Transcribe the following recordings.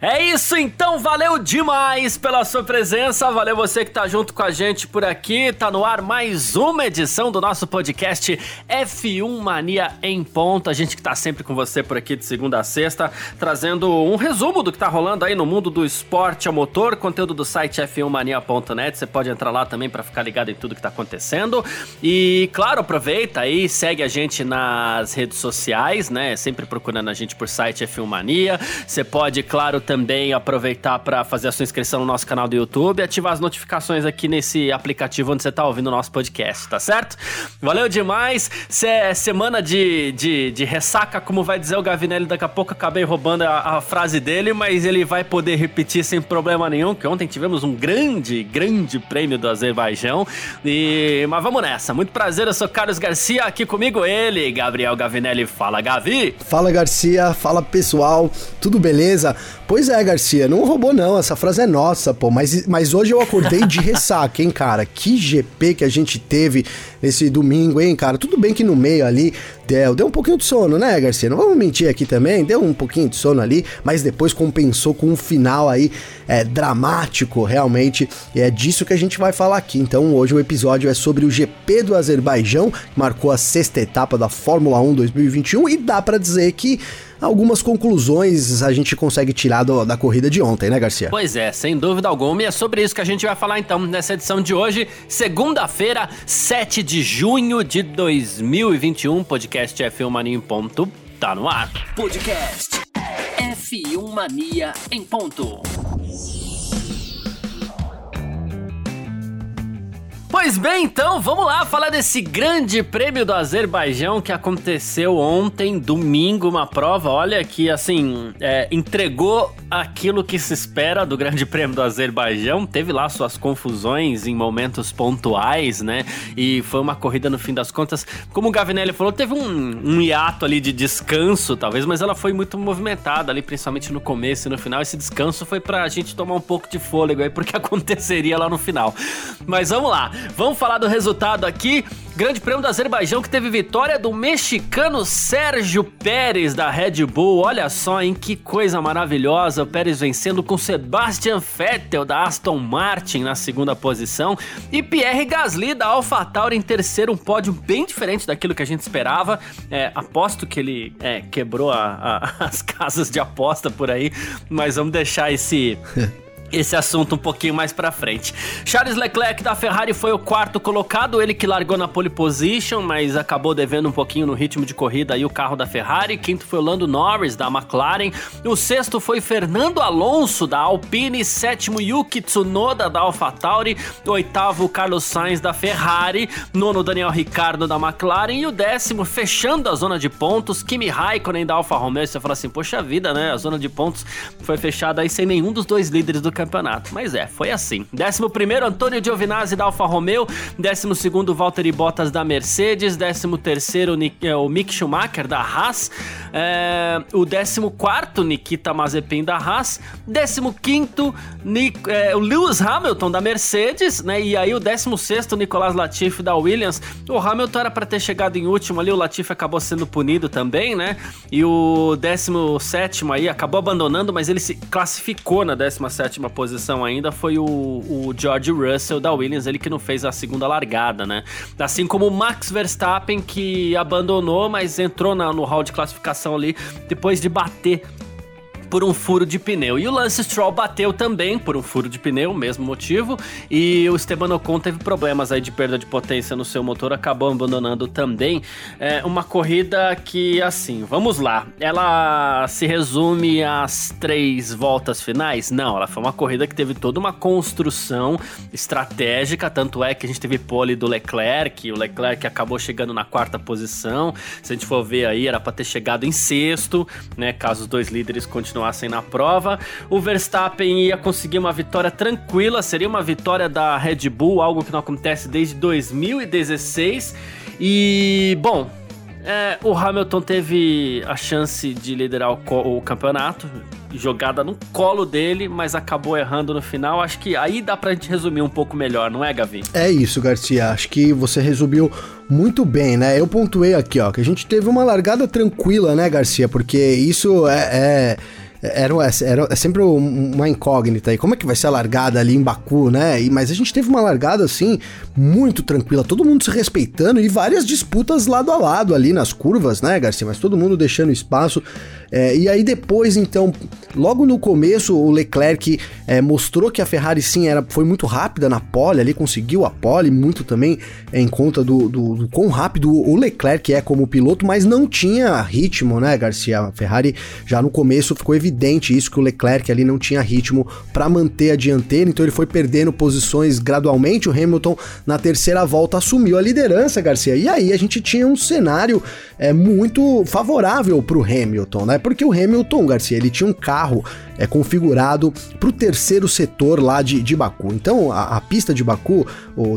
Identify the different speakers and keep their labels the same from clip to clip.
Speaker 1: É isso então, valeu demais pela sua presença, valeu você que tá junto com a gente por aqui, tá no ar mais uma edição do nosso podcast F1 Mania em ponto, a gente que tá sempre com você por aqui de segunda a sexta, trazendo um resumo do que tá rolando aí no mundo do esporte a motor, conteúdo do site f1mania.net, você pode entrar lá também para ficar ligado em tudo que tá acontecendo, e claro, aproveita aí, segue a gente nas redes sociais, né, sempre procurando a gente por site F1 Mania, você pode, claro, também aproveitar para fazer a sua inscrição no nosso canal do YouTube e ativar as notificações aqui nesse aplicativo onde você está ouvindo o nosso podcast, tá certo? Valeu demais. Se é semana de, de, de, ressaca, como vai dizer o Gavinelli, daqui a pouco acabei roubando a, a, frase dele, mas ele vai poder repetir sem problema nenhum, que ontem tivemos um grande, grande prêmio do Azerbaijão. E, mas vamos nessa. Muito prazer, eu sou Carlos Garcia, aqui comigo ele, Gabriel Gavinelli. Fala, Gavi.
Speaker 2: Fala, Garcia. Fala, pessoal. Tudo beleza? Pois é, Garcia, não roubou não, essa frase é nossa, pô. Mas, mas hoje eu acordei de ressaca, hein, cara? Que GP que a gente teve nesse domingo, hein, cara? Tudo bem que no meio ali deu, deu um pouquinho de sono, né, Garcia? Não vamos mentir aqui também, deu um pouquinho de sono ali, mas depois compensou com um final aí é, dramático, realmente. E é disso que a gente vai falar aqui. Então hoje o episódio é sobre o GP do Azerbaijão, que marcou a sexta etapa da Fórmula 1 2021 e dá para dizer que algumas conclusões a gente consegue tirar do, da corrida de ontem, né, Garcia?
Speaker 1: Pois é, sem dúvida alguma. E é sobre isso que a gente vai falar então nessa edição de hoje, segunda-feira, 7 de junho de 2021. Podcast F1 Mania em ponto. Tá no ar.
Speaker 3: Podcast F1 Mania em ponto.
Speaker 1: Pois bem, então vamos lá falar desse grande prêmio do Azerbaijão que aconteceu ontem, domingo, uma prova, olha que assim, é, entregou aquilo que se espera do grande prêmio do Azerbaijão, teve lá suas confusões em momentos pontuais, né? E foi uma corrida no fim das contas, como o Gavinelli falou, teve um, um hiato ali de descanso, talvez, mas ela foi muito movimentada ali, principalmente no começo e no final. Esse descanso foi pra gente tomar um pouco de fôlego aí, porque aconteceria lá no final. Mas vamos lá. Vamos falar do resultado aqui. Grande Prêmio do Azerbaijão que teve vitória do mexicano Sérgio Pérez da Red Bull. Olha só, em que coisa maravilhosa. O Pérez vencendo com Sebastian Vettel da Aston Martin na segunda posição e Pierre Gasly da AlphaTauri em terceiro, um pódio bem diferente daquilo que a gente esperava. É, aposto que ele é, quebrou a, a, as casas de aposta por aí, mas vamos deixar esse esse assunto um pouquinho mais para frente. Charles Leclerc da Ferrari foi o quarto colocado, ele que largou na pole position, mas acabou devendo um pouquinho no ritmo de corrida aí o carro da Ferrari. Quinto foi o Lando Norris da McLaren. O sexto foi Fernando Alonso da Alpine, sétimo Yuki Tsunoda da AlphaTauri, oitavo Carlos Sainz da Ferrari, nono Daniel Ricciardo da McLaren e o décimo fechando a zona de pontos Kimi Raikkonen da Alfa Romeo. Você fala assim, poxa vida, né? A zona de pontos foi fechada aí sem nenhum dos dois líderes do campeonato. Mas é, foi assim. 11 Antônio Giovinazzi da Alfa Romeo, 12 Valtteri Bottas da Mercedes, 13 é, o Mick Schumacher da Haas, é, o 14 Nikita Mazepin da Haas, 15 é, o Lewis Hamilton da Mercedes, né? E aí o 16 Nicolas Latifi da Williams. O Hamilton era para ter chegado em último ali, o Latifi acabou sendo punido também, né? E o 17 aí acabou abandonando, mas ele se classificou na 17 posição ainda foi o, o George Russell da Williams, ele que não fez a segunda largada, né? Assim como o Max Verstappen, que abandonou, mas entrou na, no hall de classificação ali depois de bater por um furo de pneu. E o Lance Stroll bateu também por um furo de pneu, mesmo motivo. E o Esteban Ocon teve problemas aí de perda de potência no seu motor, acabou abandonando também. É uma corrida que, assim, vamos lá. Ela se resume às três voltas finais? Não, ela foi uma corrida que teve toda uma construção estratégica. Tanto é que a gente teve pole do Leclerc, o Leclerc acabou chegando na quarta posição. Se a gente for ver aí, era para ter chegado em sexto, né? Caso os dois líderes continuem continuassem na prova. O Verstappen ia conseguir uma vitória tranquila, seria uma vitória da Red Bull, algo que não acontece desde 2016. E, bom, É, o Hamilton teve a chance de liderar o, o, campeonato, jogada no colo dele, mas acabou errando no final. Acho que aí dá pra gente resumir um pouco melhor, não é, Gavi?
Speaker 2: É isso, Garcia. Acho que você resumiu muito bem, né? Eu pontuei aqui, ó, que a gente teve uma largada tranquila, né, Garcia? Porque isso é, é era, era, é sempre uma incógnita aí. Como é que vai ser a largada ali em Baku, né? E, mas a gente teve uma largada assim, muito tranquila, todo mundo se respeitando e várias disputas lado a lado ali nas curvas, né, Garcia? Mas todo mundo deixando espaço. É, e aí depois, então, logo no começo, o Leclerc é, mostrou que a Ferrari sim era, foi muito rápida na pole, ali conseguiu a pole, muito também é, em conta do, do, do, quão rápido o Leclerc é como piloto, mas não tinha ritmo, né, Garcia? A Ferrari já no começo ficou evidente isso, que o Leclerc ali não tinha ritmo para manter a dianteira, então ele foi perdendo posições gradualmente. O Hamilton, na terceira volta, assumiu a liderança, Garcia. E aí a gente tinha um cenário é, muito favorável para o Hamilton, né? Porque o Hamilton, Garcia, ele tinha um carro é, configurado para o terceiro setor lá de, de Baku. Então, a, a pista de Baku,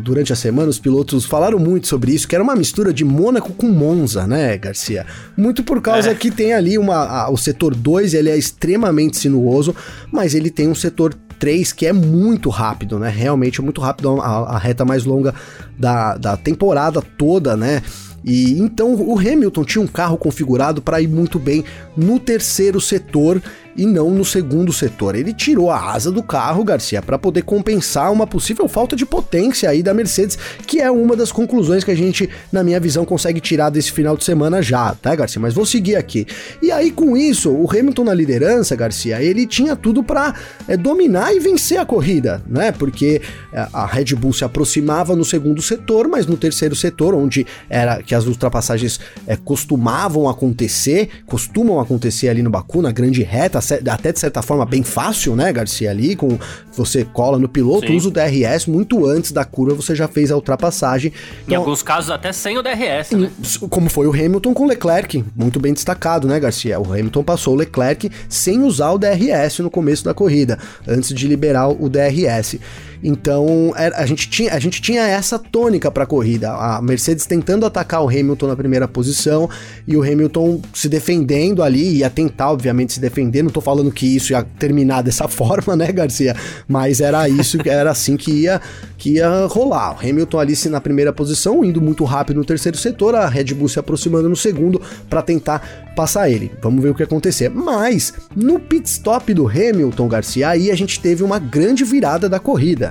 Speaker 2: durante a semana, os pilotos falaram muito sobre isso, que era uma mistura de Mônaco com Monza, né, Garcia? Muito por causa é. que tem ali uma, a, o setor 2, ele é extremamente sinuoso, mas ele tem um setor 3 que é muito rápido, né? Realmente é muito rápido, a, a reta mais longa da, da temporada toda, né? E então o Hamilton tinha um carro configurado para ir muito bem no terceiro setor e não no segundo setor. Ele tirou a asa do carro, Garcia, para poder compensar uma possível falta de potência aí da Mercedes, que é uma das conclusões que a gente, na minha visão, consegue tirar desse final de semana já, tá, Garcia? Mas vou seguir aqui. E aí, com isso, o Hamilton na liderança, Garcia, ele tinha tudo para é, dominar e vencer a corrida, né? Porque é, a Red Bull se aproximava no segundo setor, mas no terceiro setor, onde era que as ultrapassagens é, costumavam acontecer, costumam acontecer ali no Baku, na grande reta, até de certa forma bem fácil, né, Garcia, ali, com você cola no piloto, Sim. usa o DRS, muito antes da curva você já fez a ultrapassagem.
Speaker 1: Então, em alguns casos até sem o DRS, né?
Speaker 2: Como foi o Hamilton com o Leclerc, muito bem destacado, né, Garcia? O Hamilton passou o Leclerc sem usar o DRS no começo da corrida, antes de liberar o DRS. Então a, gente tinha, a gente tinha essa tônica para a corrida. A Mercedes tentando atacar o Hamilton na primeira posição e o Hamilton se defendendo ali, ia tentar, obviamente, se defender. Não tô falando que isso ia terminar dessa forma, né, Garcia? Mas era isso, era assim que ia, que ia rolar. O Hamilton ali se na primeira posição, indo muito rápido no terceiro setor, a Red Bull se aproximando no segundo para tentar passar ele. Vamos ver o que acontecer. Mas no pit stop do Hamilton Garcia, aí a gente teve uma grande virada da corrida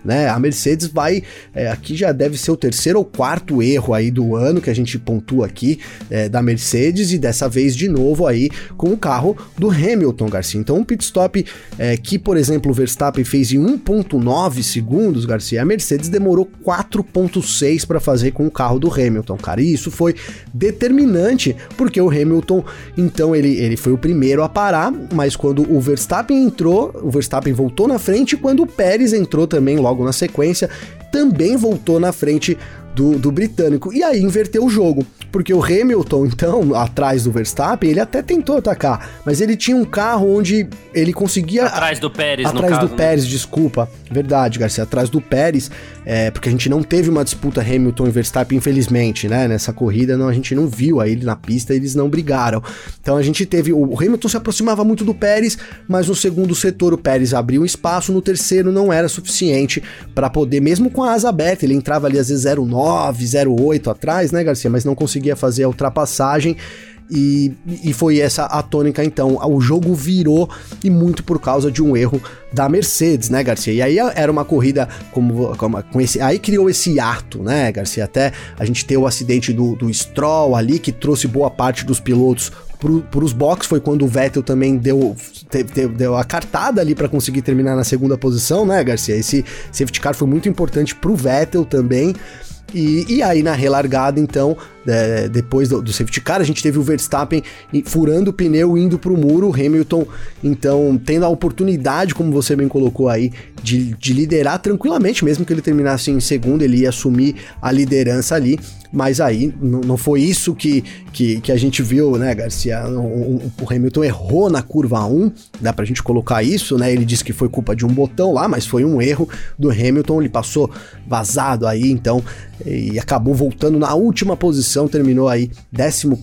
Speaker 2: né? A Mercedes vai, é, aqui já deve ser o terceiro ou quarto erro aí do ano que a gente pontua aqui é, da Mercedes e dessa vez de novo aí com o carro do Hamilton, Garcia. Então um pit stop é, que, por exemplo, o Verstappen fez em 1.9 segundos, Garcia, a Mercedes demorou 4.6 para fazer com o carro do Hamilton, cara. E isso foi determinante porque o Hamilton, então ele, ele foi o primeiro a parar, mas quando o Verstappen entrou, o Verstappen voltou na frente, e quando o Pérez entrou também logo na sequência, também voltou na frente do, do britânico. E aí inverteu o jogo, porque o Hamilton, então, atrás do Verstappen, ele até tentou atacar, mas ele tinha um carro onde ele conseguia.
Speaker 1: Atrás do Pérez,
Speaker 2: Atrás
Speaker 1: do
Speaker 2: caso, Pérez, né? desculpa. Verdade, Garcia, atrás do Pérez, é, porque a gente não teve uma disputa Hamilton e Verstappen, infelizmente, né? Nessa corrida, não, a gente não viu aí ele na pista, eles não brigaram. Então a gente teve. O Hamilton se aproximava muito do Pérez, mas no segundo setor o Pérez abriu um espaço, no terceiro não era suficiente para poder, mesmo com a asa aberta, ele entrava ali às vezes 09 0,8 atrás, né, Garcia? Mas não conseguia fazer a ultrapassagem. E, e, foi essa a tônica então. O jogo virou e muito por causa de um erro da Mercedes, né, Garcia? E aí era uma corrida como, como com esse. Aí criou esse ato, né, Garcia? Até a gente ter o acidente do, do Stroll ali, que trouxe boa parte dos pilotos para os boxes. Foi quando o Vettel também deu, deu, deu a cartada ali para conseguir terminar na segunda posição, né, Garcia? Esse safety car foi muito importante para o Vettel também. E, e aí na relargada, então, é, depois do, do, safety car, a gente teve o Verstappen furando o pneu, indo para o muro, Hamilton, então, tendo a oportunidade, como você bem colocou aí, de, de liderar tranquilamente, mesmo que ele terminasse em segundo, ele ia assumir a liderança ali. Mas aí não foi isso que, que, que, a gente viu, né, Garcia? O, o, Hamilton errou na curva 1, dá pra gente colocar isso, né? Ele disse que foi culpa de um botão lá, mas foi um erro do Hamilton, ele passou vazado aí, então e acabou voltando na última posição, terminou aí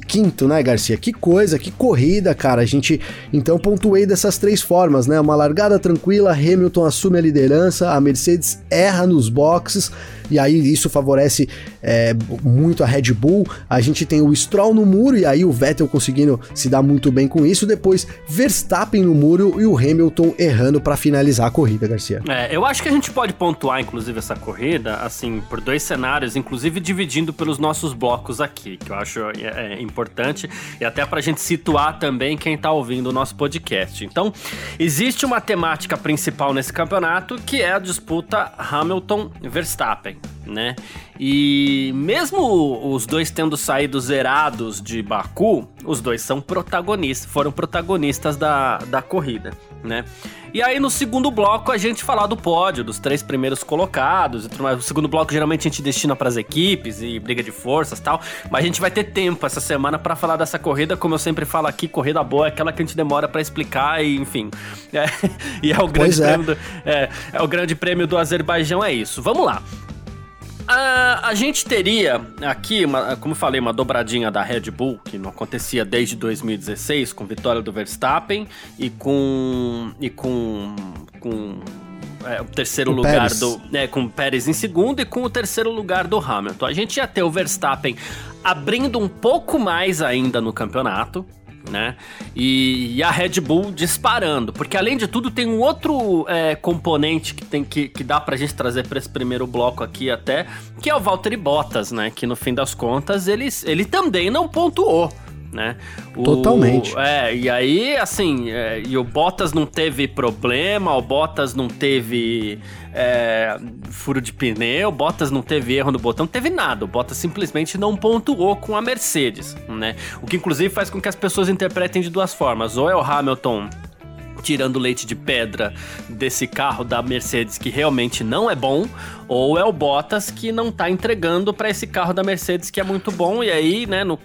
Speaker 2: 15, né, Garcia? Que coisa, que corrida, cara. A gente então pontuei dessas três formas, né? Uma largada tranquila, Hamilton assume a liderança, a Mercedes erra nos boxes e aí isso favorece é, muito a Red Bull. A gente tem o Stroll no muro e aí o Vettel conseguindo se dar muito bem com isso. Depois Verstappen no muro e o Hamilton errando para finalizar a corrida, Garcia.
Speaker 1: É, eu acho que a gente pode pontuar, inclusive, essa corrida, assim, por dois cenários, inclusive dividindo pelos nossos blocos aqui, que eu acho é, é importante e até para a gente situar também quem está ouvindo o nosso podcast. Então, existe uma temática principal nesse campeonato que é a disputa Hamilton-Verstappen né? E mesmo os dois tendo saído zerados de Baku, os dois são protagonistas, foram protagonistas da, da corrida, né? E aí no segundo bloco a gente falar do pódio, dos três primeiros colocados e tudo mais. O segundo bloco geralmente a gente destina para as equipes e briga de forças tal, mas a gente vai ter tempo essa semana para falar dessa corrida, como eu sempre falo aqui, corrida boa é aquela que a gente demora para explicar e enfim. É, e é o grande é. prêmio do, é, é o grande prêmio do Azerbaijão é isso. Vamos lá. A, a gente teria aqui, uma, como eu falei, uma dobradinha da Red Bull, que não acontecia desde 2016, com vitória do Verstappen e com. e com. com é, o terceiro o lugar Pérez. do. É, com o Pérez em segundo e com o terceiro lugar do Hamilton. A gente ia ter o Verstappen abrindo um pouco mais ainda no campeonato né? E, e, a Red Bull disparando, porque além de tudo tem um outro é, componente que tem que, que dá pra gente trazer para esse primeiro bloco aqui até, que é o Valtteri Bottas, né? Que no fim das contas ele, ele também não pontuou né?
Speaker 2: O, Totalmente.
Speaker 1: É, e aí, assim, é, e o Bottas não teve problema, o Bottas não teve é, furo de pneu, o Bottas não teve erro no botão, não teve nada. O Bottas simplesmente não pontuou com a Mercedes, né? O que inclusive faz com que as pessoas interpretem de duas formas. Ou é o Hamilton tirando leite de pedra desse carro da Mercedes que realmente não é bom, ou é o Bottas que não tá entregando para esse carro da Mercedes que é muito bom e aí, né, no,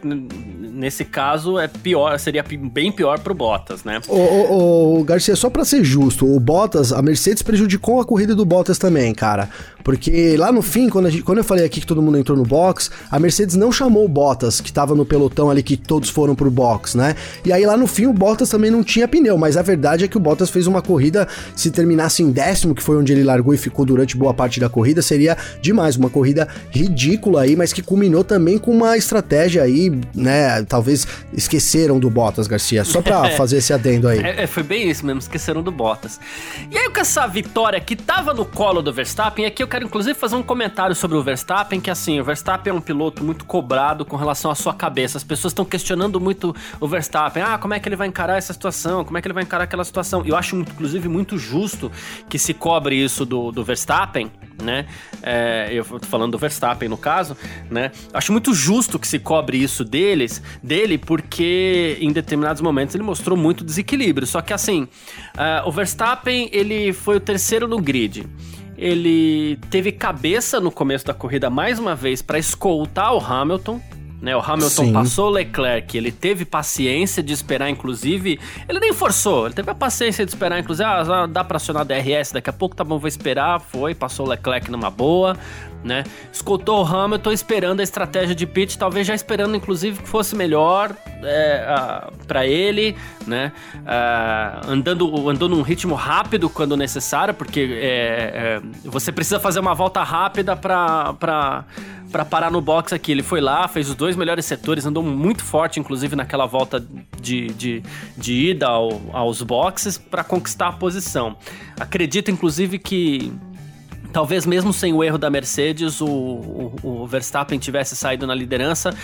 Speaker 1: nesse caso é pior, seria bem pior pro Bottas, né?
Speaker 2: Ô, Garcia, só para ser justo, o Bottas, a Mercedes prejudicou a corrida do Bottas também, cara. Porque lá no fim, quando, gente, quando eu falei aqui que todo mundo entrou no box, a Mercedes não chamou o Bottas, que tava no pelotão ali, que todos foram pro box, né? E aí lá no fim o Bottas também não tinha pneu, mas a verdade é que o Bottas fez uma corrida, se terminasse em décimo, que foi onde ele largou e ficou durante boa parte da corrida, seria demais. Uma corrida ridícula aí, mas que culminou também com uma estratégia aí, né? Talvez esqueceram do Bottas, Garcia, só pra fazer esse adendo aí.
Speaker 1: É, é, foi bem isso mesmo, esqueceram do Bottas. E aí com essa vitória que tava no colo do Verstappen, aqui eu quero inclusive fazer um comentário sobre o Verstappen, que assim, o Verstappen é um piloto muito cobrado com relação à sua cabeça. As pessoas estão questionando muito o Verstappen. Ah, como é que ele vai encarar essa situação? Como é que ele vai encarar aquela situação? Eu acho, inclusive, muito justo que se cobre isso do, do Verstappen, né? É, eu tô falando do Verstappen no caso, né? Acho muito justo que se cobre isso deles, dele, porque em determinados momentos ele mostrou muito desequilíbrio. Só que assim, uh, o Verstappen ele foi o terceiro no grid ele teve cabeça no começo da corrida mais uma vez para escoltar o Hamilton. Né, o Hamilton Sim. passou o Leclerc, ele teve paciência de esperar, inclusive. Ele nem forçou, ele teve a paciência de esperar, inclusive. Ah, dá pra acionar DRS, daqui a pouco tá bom, vou esperar. Foi, passou o Leclerc numa boa né? Escutou o Hamilton esperando a estratégia de pit, talvez já esperando inclusive que fosse melhor é, para ele, né? Andando, andando num ritmo rápido quando necessário, porque é, é, você precisa fazer uma volta rápida para para parar no box aqui. Ele foi lá, fez os dois melhores setores, andou muito forte, inclusive naquela volta de, de, de ida ao, aos boxes para conquistar a posição. Acredito, inclusive, que Talvez mesmo sem o erro da Mercedes, o, o, o Verstappen tivesse saído na liderança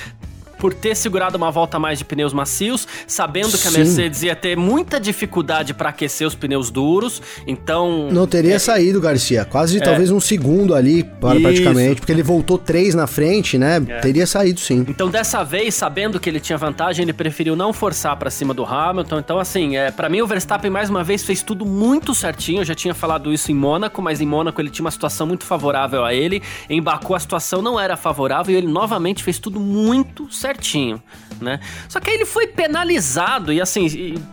Speaker 1: por ter segurado uma volta mais de pneus macios, sabendo que a Mercedes ia ter muita dificuldade para aquecer os pneus duros, então...
Speaker 2: Não teria é, saído, Garcia, quase é. talvez um segundo ali, praticamente, Isso. porque ele voltou três na frente, né? É. Teria saído sim.
Speaker 1: Então dessa vez, sabendo que ele tinha vantagem, ele preferiu não forçar para cima do Hamilton, então assim, é, para mim o Verstappen mais uma vez fez tudo muito certinho, eu já tinha falado isso em Mônaco, mas em Mônaco ele tinha uma situação muito favorável a ele, em Baku a situação não era favorável e ele novamente fez tudo muito certinho, né? Só que aí ele foi penalizado e assim,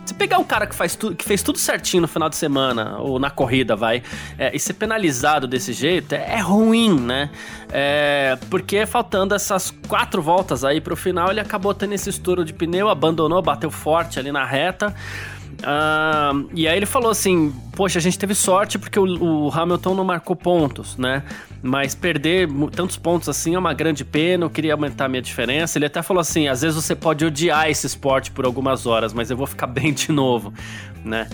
Speaker 1: se pegar um cara que, faz tu, que fez tudo certinho no final de semana ou na corrida, vai, é, e ser penalizado desse jeito é, é ruim, né? É, porque faltando essas quatro voltas aí pro final, ele acabou tendo esse estouro de pneu, abandonou, bateu forte ali na reta. Uh, e aí ele falou assim: Poxa, a gente teve sorte porque o, o, Hamilton não marcou pontos, né? Mas perder tantos pontos assim é uma grande pena. Eu queria aumentar a minha diferença. Ele até falou assim: Às vezes você pode odiar esse esporte por algumas horas, mas eu vou ficar bem de novo, né?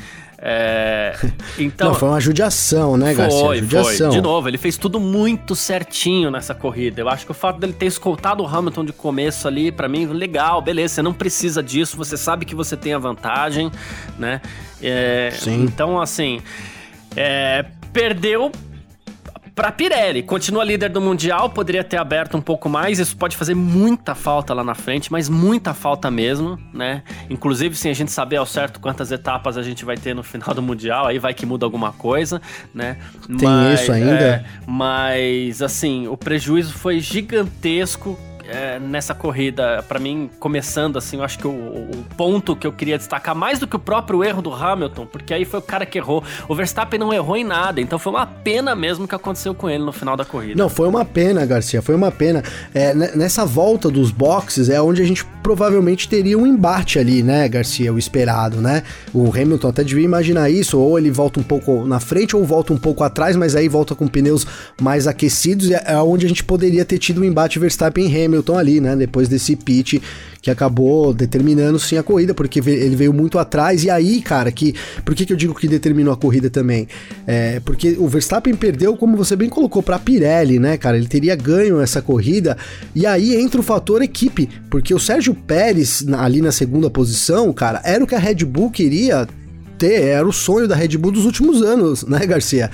Speaker 2: É, então, Não, foi uma judiação, né, Garcia? Foi, judiação.
Speaker 1: foi. De novo, ele fez tudo muito certinho nessa corrida. Eu acho que o fato dele ter escoltado o Hamilton de começo ali, para mim, legal, beleza. Você não precisa disso, você sabe que você tem a vantagem, né? É, Sim. Então, assim, é, perdeu para Pirelli, continua líder do Mundial, poderia ter aberto um pouco mais, isso pode fazer muita falta lá na frente, mas muita falta mesmo, né? Inclusive, sem a gente saber ao certo quantas etapas a gente vai ter no final do Mundial, aí vai que muda alguma coisa, né?
Speaker 2: Tem mas, isso ainda? É,
Speaker 1: mas, assim, o prejuízo foi gigantesco é, nessa corrida, para mim, começando assim, eu acho que o, o, ponto que eu queria destacar mais do que o próprio erro do Hamilton, porque aí foi o cara que errou. O Verstappen não errou em nada, então foi uma pena mesmo que aconteceu com ele no final da corrida.
Speaker 2: Não, foi uma pena, Garcia, foi uma pena. É, nessa volta dos boxes é onde a gente provavelmente teria um embate ali, né, Garcia, o esperado, né? O Hamilton até devia imaginar isso, ou ele volta um pouco na frente ou volta um pouco atrás, mas aí volta com pneus mais aquecidos, é onde a gente poderia ter tido um embate Verstappen e Hamilton Hamilton ali, né? Depois desse pit que acabou determinando sim a corrida, porque ele veio muito atrás. E aí, cara, que por que, que eu digo que determinou a corrida também? É, porque o Verstappen perdeu, como você bem colocou, para Pirelli, né, cara? Ele teria ganho essa corrida. E aí entra o fator equipe, porque o Sérgio Pérez ali na segunda posição, cara, era o que a Red Bull queria ter, era o sonho da Red Bull dos últimos anos, né, Garcia?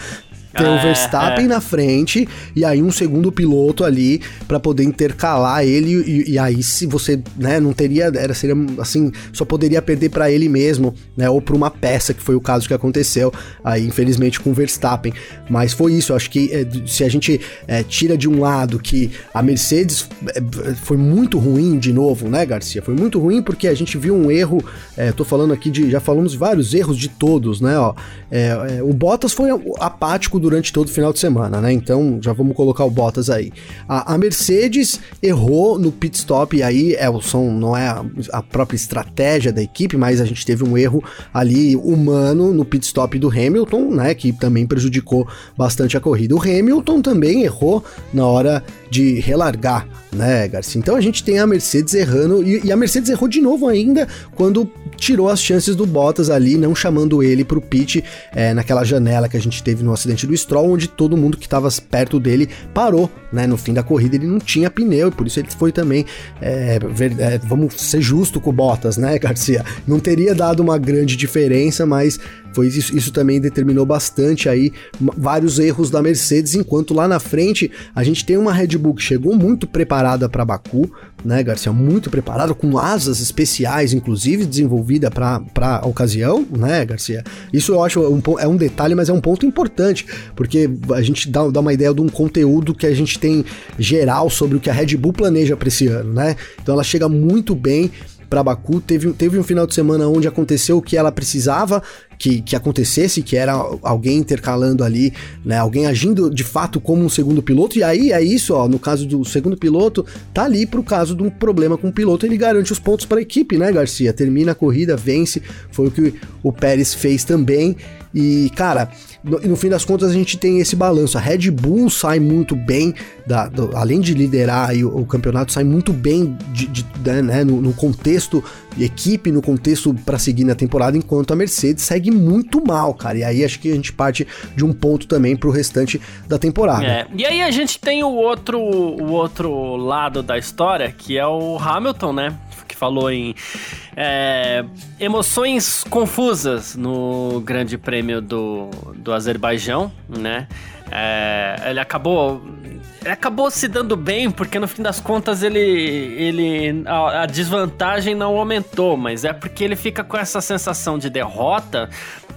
Speaker 2: Ter o é, Verstappen é. na frente e aí um segundo piloto ali para poder intercalar ele e, e, aí se você, né, não teria, era seria assim, só poderia perder para ele mesmo, né, ou para uma peça que foi o caso que aconteceu aí infelizmente com o Verstappen, mas foi isso, eu acho que é, se a gente é, tira de um lado que a Mercedes é, foi muito ruim de novo, né, Garcia, foi muito ruim porque a gente viu um erro, tô falando aqui de, já falamos vários erros de todos, né, ó, o Bottas foi apático durante todo o final de semana, né? Então já vamos colocar o Bottas aí. A, a Mercedes errou no pit stop, e aí Elson não é a, a, própria estratégia da equipe, mas a gente teve um erro ali humano no pit stop do Hamilton, né? Que também prejudicou bastante a corrida. O Hamilton também errou na hora de relargar, né, Garcia? Então a gente tem a Mercedes errando, e, e a Mercedes errou de novo ainda quando tirou as chances do Bottas ali, não chamando ele pro pit é, naquela janela que a gente teve no acidente do Stroll, onde todo mundo que estava perto dele parou, né? No fim da corrida ele não tinha pneu, por isso ele foi também, é, ver, é, vamos ser justo com o Bottas, né, Garcia? Não teria dado uma grande diferença, mas foi isso, isso também determinou bastante aí vários erros da Mercedes, enquanto lá na frente a gente tem uma Red Bull que chegou muito preparada para Baku, né, Garcia? Muito preparada, com asas especiais, inclusive desenvolvida para a ocasião, né, Garcia? Isso eu acho um, é um detalhe, mas é um ponto importante, porque a gente dá, dá uma ideia de um conteúdo que a gente tem geral sobre o que a Red Bull planeja para esse ano, né? Então ela chega muito bem para Baku. Teve, teve um final de semana onde aconteceu o que ela precisava que, que acontecesse, que era alguém intercalando ali, né? Alguém agindo de fato como um segundo piloto. E aí é isso, ó. No caso do segundo piloto, tá ali pro caso de um problema com o piloto, ele garante os pontos para a equipe, né, Garcia? Termina a corrida, vence. Foi o que o Pérez fez também. E, cara, no, no, fim das contas a gente tem esse balanço. A Red Bull sai muito bem, da, do, além de liderar o, o, campeonato, sai muito bem de, de, né, no, no, contexto de equipe, no contexto para seguir na temporada, enquanto a Mercedes segue muito mal, cara. E aí acho que a gente parte de um ponto também pro restante da temporada.
Speaker 1: É. E aí a gente tem o outro, o outro lado da história, que é o Hamilton, né? Que falou em é, emoções confusas no Grande Prêmio do, do Azerbaijão, né? É, ele acabou acabou se dando bem porque no fim das contas ele ele a, a, desvantagem não aumentou, mas é porque ele fica com essa sensação de derrota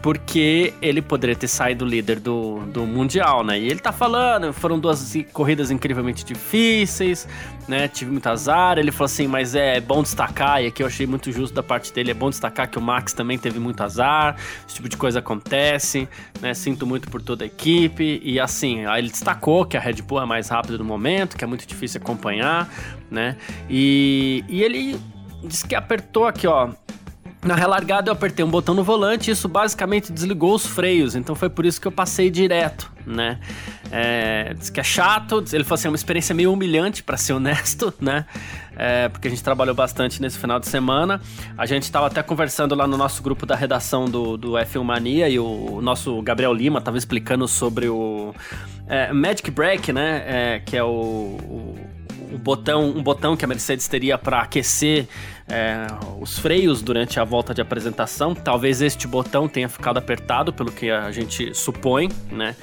Speaker 1: porque ele poderia ter saído líder do, do Mundial, né? E ele tá falando, foram duas corridas incrivelmente difíceis, né? Tive muito azar. Ele falou assim, mas é bom destacar, e aqui eu achei muito justo da parte dele, é bom destacar que o Max também teve muito azar, esse tipo de coisa acontece, né? Sinto muito por toda a equipe. E assim, aí ele destacou que a Red Bull é mais rápida no momento, que é muito difícil acompanhar, né? E, e ele disse que apertou aqui, ó. Na relargada eu apertei um botão no volante e isso basicamente desligou os freios, então foi por isso que eu passei direto, né? É, diz que é chato, ele falou assim, é uma experiência meio humilhante, para ser honesto, né? É, porque a gente trabalhou bastante nesse final de semana. A gente estava até conversando lá no nosso grupo da redação do, do F1 Mania e o, o nosso Gabriel Lima estava explicando sobre o é, Magic Break, né? É, que é o, o botão, um botão que a Mercedes teria para aquecer é, os freios durante a volta de apresentação. Talvez este botão tenha ficado apertado, pelo que a gente supõe, né?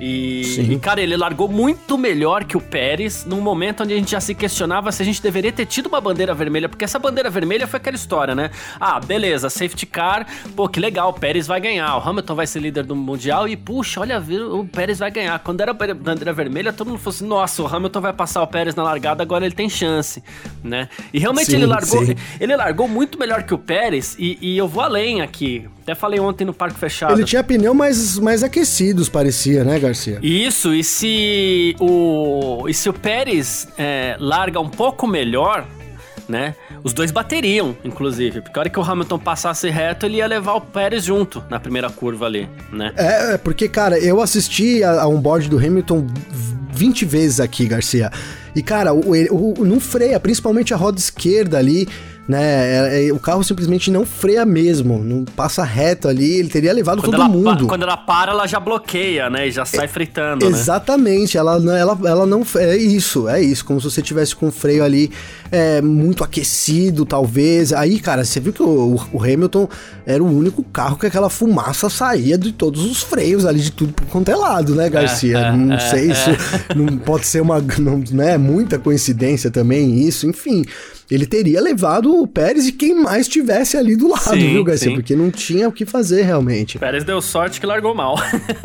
Speaker 1: E, e, cara, ele largou muito melhor que o Pérez num momento onde a gente já se questionava se a gente deveria ter tido uma bandeira vermelha, porque essa bandeira vermelha foi aquela história, né? Ah, beleza, safety car, pô, que legal, o Pérez vai ganhar, o Hamilton vai ser líder do Mundial e, puxa, olha, o Pérez vai ganhar. Quando era bandeira vermelha, todo mundo falou assim: nossa, o Hamilton vai passar o Pérez na largada, agora ele tem chance, né? E realmente sim, ele largou sim. ele largou muito melhor que o Pérez, e, e eu vou além aqui. Até falei ontem no Parque Fechado.
Speaker 2: Ele tinha pneu mais, mais aquecidos, parecia, né, Garcia?
Speaker 1: Isso, e se o, e se o Pérez é, larga um pouco melhor, né? Os dois bateriam, inclusive. Porque a hora que o Hamilton passasse reto, ele ia levar o Pérez junto na primeira curva ali, né?
Speaker 2: É, é porque, cara, eu assisti a, a um board do Hamilton 20 vezes aqui, Garcia. E, cara, o, o, o, não freia, principalmente a roda esquerda ali né? É, é, o carro simplesmente não freia mesmo, não passa reto ali, ele teria levado quando todo mundo.
Speaker 1: Quando ela para, ela já bloqueia, né? E já sai é, fritando,
Speaker 2: né? Exatamente,
Speaker 1: né?
Speaker 2: ela, ela, ela não... É isso, é isso, como se você tivesse com o freio ali é, muito aquecido, talvez. Aí, cara, você viu que o, o, Hamilton era o único carro que aquela fumaça saía de todos os freios ali, de tudo por quanto é lado, né, Garcia? É, não sei, isso não pode ser uma... Não, né, muita coincidência também isso, enfim ele teria levado o Pérez e quem mais tivesse ali do lado, sim, viu, Garcia? Sim. Porque não tinha o que fazer realmente.
Speaker 1: Pérez deu sorte que largou mal.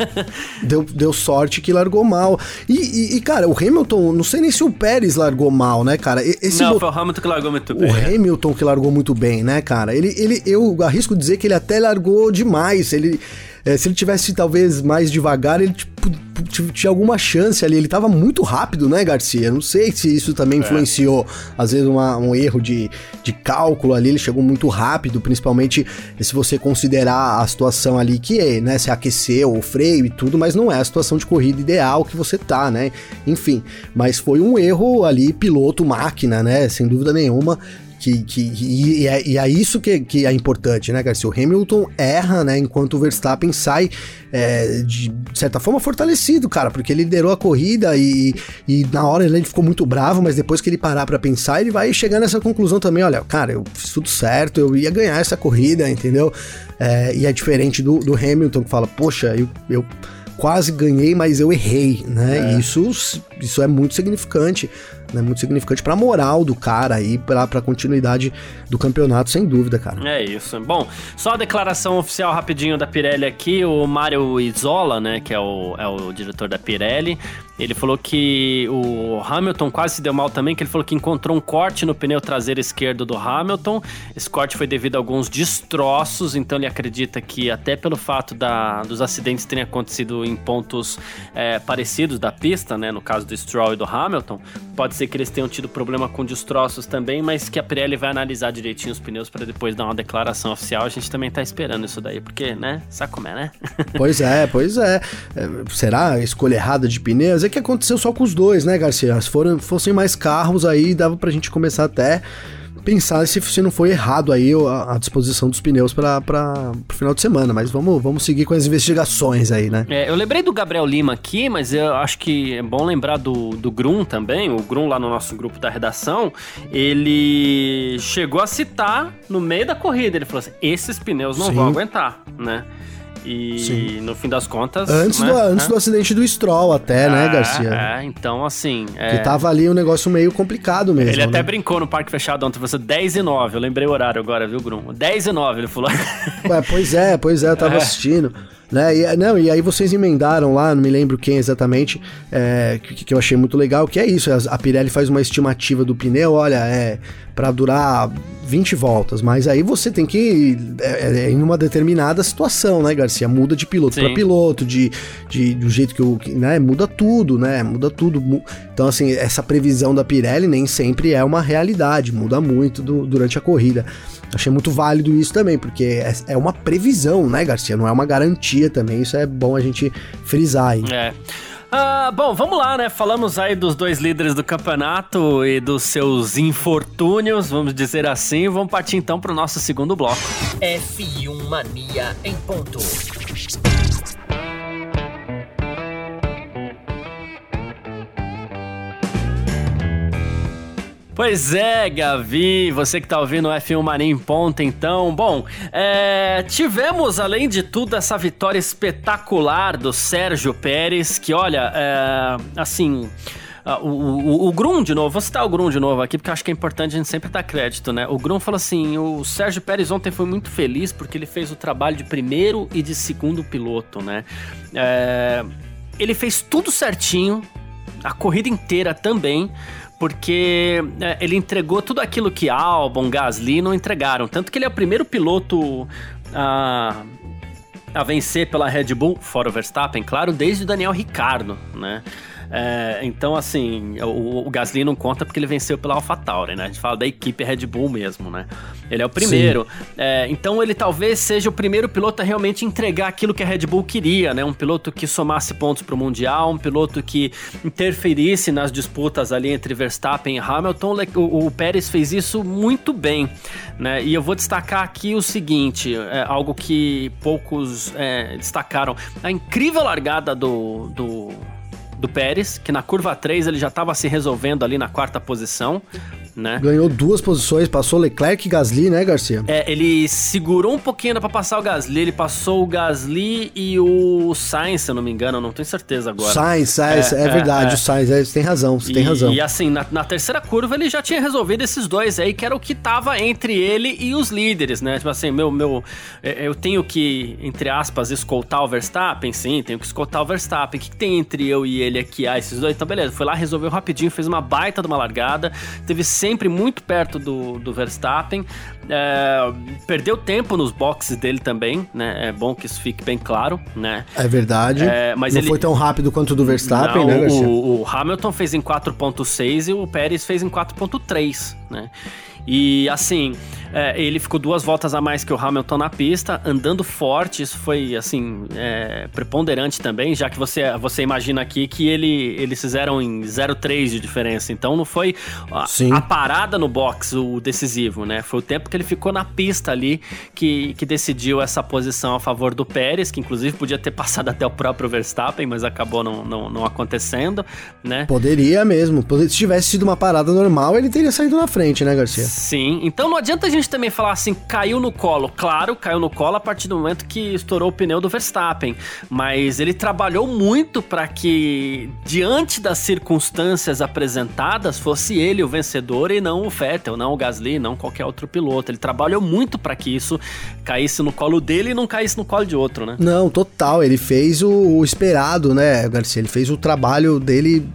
Speaker 2: deu, deu sorte que largou mal. E, e, e, cara, o Hamilton, não sei nem se o Pérez largou mal, né, cara?
Speaker 1: Esse não, foi o Hamilton que largou muito bem.
Speaker 2: O é. Hamilton que largou muito bem, né, cara? Ele, ele, eu arrisco dizer que ele até largou demais. Ele é, se ele tivesse talvez mais devagar, ele tipo, tinha alguma chance ali. Ele tava muito rápido, né, Garcia? Não sei se isso também é. influenciou. Às vezes uma, um erro de, de cálculo ali, ele chegou muito rápido, principalmente se você considerar a situação ali que é, né, se aqueceu o freio e tudo, mas não é a situação de corrida ideal que você tá, né? Enfim, mas foi um erro ali, piloto, máquina, né? Sem dúvida nenhuma que, que, e, é, e é isso que, que é importante, né, Garcia? O Hamilton erra, né, enquanto o Verstappen sai é, de certa forma fortalecido, cara, porque ele liderou a corrida e, e na hora ele ficou muito bravo, mas depois que ele parar para pensar, ele vai chegar nessa conclusão também: olha, cara, eu fiz tudo certo, eu ia ganhar essa corrida, entendeu? É, e é diferente do, do Hamilton que fala: poxa, eu, eu quase ganhei, mas eu errei, né? É. Isso, isso é muito significante né, muito significante para a moral do cara aí, para a continuidade do campeonato, sem dúvida, cara.
Speaker 1: É isso. Bom, só a declaração oficial rapidinho da Pirelli aqui, o Mário Isola, né, que é o, é o diretor da Pirelli, ele falou que o Hamilton quase se deu mal também, que ele falou que encontrou um corte no pneu traseiro esquerdo do Hamilton. Esse corte foi devido a alguns destroços, então ele acredita que até pelo fato da, dos acidentes terem acontecido em pontos é, parecidos da pista, né, no caso do Stroll e do Hamilton, pode ser que eles tenham tido problema com destroços também, mas que a Pirelli vai analisar direitinho os pneus para depois dar uma declaração oficial. A gente também tá esperando isso daí, porque, né? Sabe como é, né?
Speaker 2: pois é, pois é. é será a escolha errada de pneus? É que aconteceu só com os dois, né, Garcia? Se foram, fossem mais carros aí, dava pra gente começar até pensar se, se não foi errado aí a, a disposição dos pneus para o final de semana, mas vamos, vamos seguir com as investigações aí, né?
Speaker 1: É, eu lembrei do Gabriel Lima aqui, mas eu acho que é bom lembrar do, do Grum também, o Grum lá no nosso grupo da redação, ele chegou a citar no meio da corrida, ele falou assim, esses pneus não Sim. vão aguentar, né? E Sim. no fim das contas.
Speaker 2: Antes, né? do, antes é. do acidente do Stroll, até, né, Garcia?
Speaker 1: É, então assim.
Speaker 2: É... Que tava ali um negócio meio complicado mesmo.
Speaker 1: Ele até
Speaker 2: né?
Speaker 1: brincou no parque fechado ontem, você 10 e 9. Eu lembrei o horário agora, viu, Bruno? 10 e 9, ele falou.
Speaker 2: Ué, pois é, pois é, eu tava é. assistindo. Né? E, não, e aí vocês emendaram lá, não me lembro quem exatamente, é, que, que, eu achei muito legal, que é isso, a Pirelli faz uma estimativa do pneu, olha, é para durar 20 voltas, mas aí você tem que é, é, em uma determinada situação, né, Garcia? Muda de piloto para piloto, de, de do jeito que o, né, muda tudo, né? Muda tudo. Então assim, essa previsão da Pirelli nem sempre é uma realidade, muda muito do, durante a corrida. Achei muito válido isso também, porque é, é uma previsão, né, Garcia? Não é uma garantia também. Isso é bom a gente frisar aí.
Speaker 1: É. Ah, bom, vamos lá, né? Falamos aí dos dois líderes do campeonato e dos seus infortúnios, vamos dizer assim. Vamos partir então para o nosso segundo bloco.
Speaker 3: F1 Mania em ponto.
Speaker 1: Pois é, Gavi, você que tá ouvindo o F1 Mania em ponta, então. Bom, é, tivemos, além de tudo, essa vitória espetacular do Sérgio Pérez, que olha, é, assim. O, o, o, Grum, de novo, vou citar o Grum de novo aqui, porque acho que é importante a gente sempre dar crédito, né? O Grum falou assim: o Sérgio Pérez ontem foi muito feliz porque ele fez o trabalho de primeiro e de segundo piloto, né? É, ele fez tudo certinho, a corrida inteira também porque é, ele entregou tudo aquilo que Albon, Gasly não entregaram. Tanto que ele é o primeiro piloto a, a vencer pela Red Bull, fora o Verstappen, claro, desde o Daniel Ricciardo, né? É, então, assim, o, o, Gasly não conta porque ele venceu pela AlphaTauri, né? A gente fala da equipe Red Bull mesmo, né? Ele é o primeiro. É, então, ele talvez seja o primeiro piloto a realmente entregar aquilo que a Red Bull queria, né? Um piloto que somasse pontos para o Mundial, um piloto que interferisse nas disputas ali entre Verstappen e Hamilton. O, o Pérez fez isso muito bem, né? E eu vou destacar aqui o seguinte, é, algo que poucos é, destacaram. A incrível largada do, do do Pérez, que na curva 3 ele já estava se resolvendo ali na quarta posição né?
Speaker 2: Ganhou duas posições, passou Leclerc e Gasly, né, Garcia?
Speaker 1: É, ele segurou um pouquinho para passar o Gasly, ele passou o Gasly e o Sainz, se eu não me engano, não tenho certeza agora.
Speaker 2: Sainz, Sainz, é, é, é verdade, é. o Sainz, é, você tem razão, você
Speaker 1: e,
Speaker 2: tem razão.
Speaker 1: E assim, na, na, terceira curva ele já tinha resolvido esses dois aí, que era o que tava entre ele e os líderes, né? Tipo assim, meu, meu, é, eu tenho que, entre aspas, escoltar o Verstappen? Sim, tenho que escoltar o Verstappen. O que, que tem entre eu e ele aqui? Ah, esses dois, então beleza, foi lá, resolveu rapidinho, fez uma baita de uma largada, teve sempre muito perto do, do Verstappen. É, perdeu tempo nos boxes dele também, né? É bom que isso fique bem claro, né?
Speaker 2: É verdade. É, mas Não ele... foi tão rápido quanto o do Verstappen, Não,
Speaker 1: né, O, o Hamilton fez em 4.6 e o Pérez fez em 4.3, né? E assim, é, ele ficou duas voltas a mais que o Hamilton na pista, andando forte. Isso foi, assim, é, preponderante também, já que você, você imagina aqui que ele, eles fizeram em 0,3 de diferença. Então não foi a, a, parada no box o decisivo, né? Foi o tempo que ele ficou na pista ali que, que decidiu essa posição a favor do Pérez, que inclusive podia ter passado até o próprio Verstappen, mas acabou não, não, não acontecendo, né?
Speaker 2: Poderia mesmo. Se tivesse sido uma parada normal, ele teria saído na frente, né, Garcia?
Speaker 1: Sim. Então não adianta a gente gente também falar assim, caiu no colo. Claro, caiu no colo a partir do momento que estourou o pneu do Verstappen. Mas ele trabalhou muito para que, diante das circunstâncias apresentadas, fosse ele o vencedor e não o Vettel, não o Gasly, não qualquer outro piloto. Ele trabalhou muito para que isso caísse no colo dele e não caísse no colo de outro, né?
Speaker 2: Não, total. Ele fez o, o esperado, né, Garcia? Ele fez o trabalho dele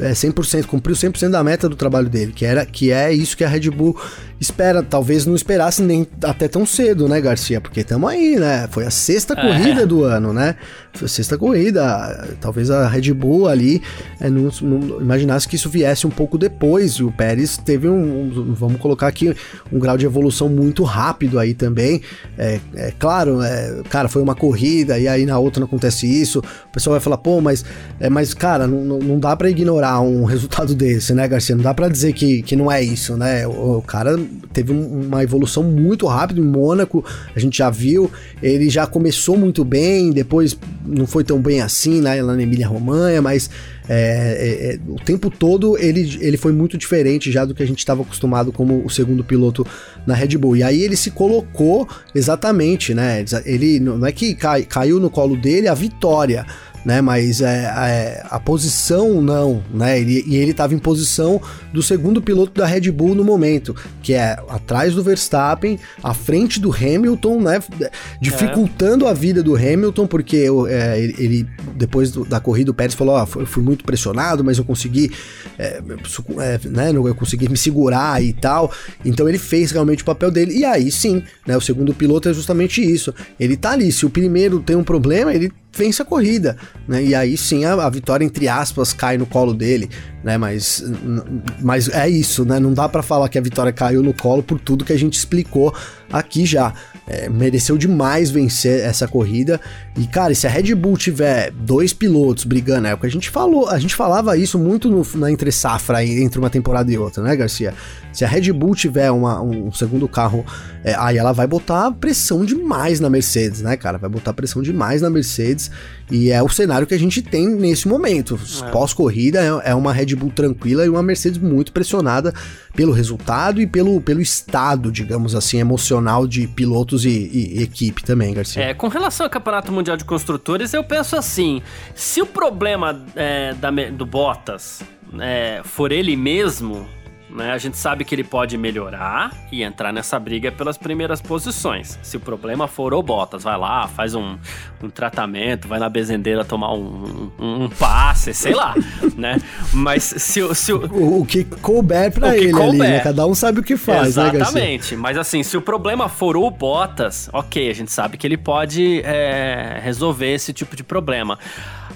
Speaker 2: é, 100%, cumpriu 100% da meta do trabalho dele, que era que é isso que a Red Bull espera, talvez não esperasse nem até tão cedo, né, Garcia? Porque estamos aí, né? Foi a sexta é. corrida do ano, né? Sexta corrida. Talvez a Red Bull ali é, não, não, imaginasse que isso viesse um pouco depois. E o Pérez teve um, um, vamos colocar aqui, um grau de evolução muito rápido aí também. É, é claro, é, cara, foi uma corrida e aí na outra não acontece isso. O pessoal vai falar, pô, mas, é, mas cara, não, não dá para ignorar um resultado desse, né, Garcia? Não dá para dizer que, que não é isso, né? O, o cara teve uma evolução muito rápida em Mônaco, a gente já viu, ele já começou muito bem, depois não foi tão bem assim né, lá na Emília Romanha, mas é, é, é, o tempo todo ele, ele foi muito diferente já do que a gente estava acostumado como o segundo piloto na Red Bull. E aí ele se colocou exatamente, né? Ele não é que cai, caiu no colo dele a vitória né? Mas é, é, a posição não, né? Ele, e ele estava em posição do segundo piloto da Red Bull no momento, que é atrás do Verstappen, à frente do Hamilton, né? Dificultando é. a vida do Hamilton, porque é, ele, ele, depois do, da corrida o Pérez falou, ó, oh, fui muito pressionado, mas eu consegui, é, é, né? Eu consegui me segurar e tal. Então ele fez realmente o papel dele. E aí sim, né? O segundo piloto é justamente isso. Ele tá ali. Se o primeiro tem um problema, ele vence a corrida, né? E aí sim a, a, vitória entre aspas cai no colo dele, né? Mas, mas é isso, né? Não dá para falar que a vitória caiu no colo por tudo que a gente explicou aqui já. É, mereceu demais vencer essa corrida. E, cara, se a Red Bull tiver dois pilotos brigando, é o que a gente falou, a gente falava isso muito no, na entre safra entre uma temporada e outra, né, Garcia? Se a Red Bull tiver uma, um segundo carro, é, aí ela vai botar pressão demais na Mercedes, né, cara? Vai botar pressão demais na Mercedes. E é o cenário que a gente tem nesse momento. É. Pós-corrida é, é uma Red Bull tranquila e uma Mercedes muito pressionada pelo resultado e pelo, pelo estado, digamos assim, emocional de pilotos e, e equipe também, Garcia.
Speaker 1: É, com relação ao Campeonato Mundial de Construtores, eu penso assim: se o problema é, da, do Bottas é, for ele mesmo, né? A gente sabe que ele pode melhorar e entrar nessa briga pelas primeiras posições. Se o problema for o Bottas, vai lá, faz um, um tratamento, vai na bezendeira tomar um, um, um passe, sei lá, né? Mas se, se
Speaker 2: o, o, o que couber pra ele couber. ali, né? Cada um sabe o que faz,
Speaker 1: né, Exatamente. Né, Mas assim, se o problema for o Bottas, ok, a gente sabe que ele pode é, resolver esse tipo de problema.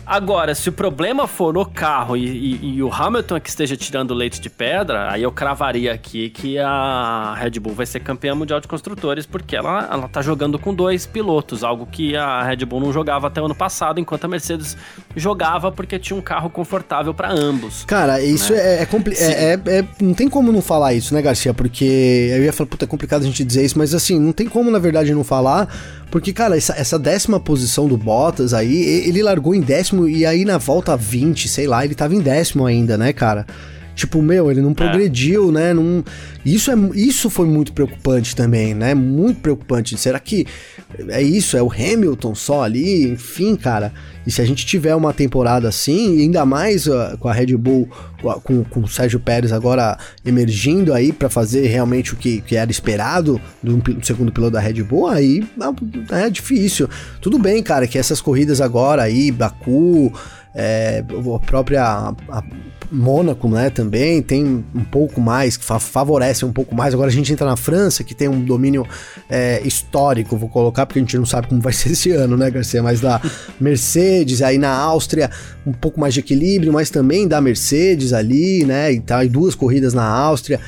Speaker 1: Agora, se o problema for o carro e, e, e, o Hamilton é que esteja tirando leite de pedra, aí eu cravaria aqui que a Red Bull vai ser campeã mundial de construtores, porque ela, ela tá jogando com dois pilotos, algo que a Red Bull não jogava até o ano passado, enquanto a Mercedes jogava porque tinha um carro confortável para ambos.
Speaker 2: Cara, isso né? é, é, é, é, é, Não tem como não falar isso, né, Garcia? Porque eu ia falar, puta, é complicado a gente dizer isso, mas assim, não tem como, na verdade, não falar, porque, cara, essa, essa décima posição do Bottas aí, ele largou em décimo décimo e aí na volta 20, sei lá, ele tava em décimo ainda, né, cara? Tipo, meu, ele não é. progrediu, né? Não... Isso, é, isso foi muito preocupante também, né? Muito preocupante. Será que é isso? É o Hamilton só ali? Enfim, cara. E se a gente tiver uma temporada assim, ainda mais uh, com a Red Bull, com, com o Sérgio Pérez agora emergindo aí para fazer realmente o que, que era esperado do, do, segundo piloto da Red Bull, aí é, é difícil. Tudo bem, cara, que essas corridas agora aí, Baku, é, a própria a, Mônaco, né, também tem um pouco mais, que fa favorece um pouco mais. Agora a gente entra na França, que tem um domínio é, histórico, vou colocar, porque a gente não sabe como vai ser esse ano, né, Garcia? Mas da Mercedes, aí na Áustria, um pouco mais de equilíbrio, mas também da Mercedes ali, né, e, tá, e duas corridas na Áustria.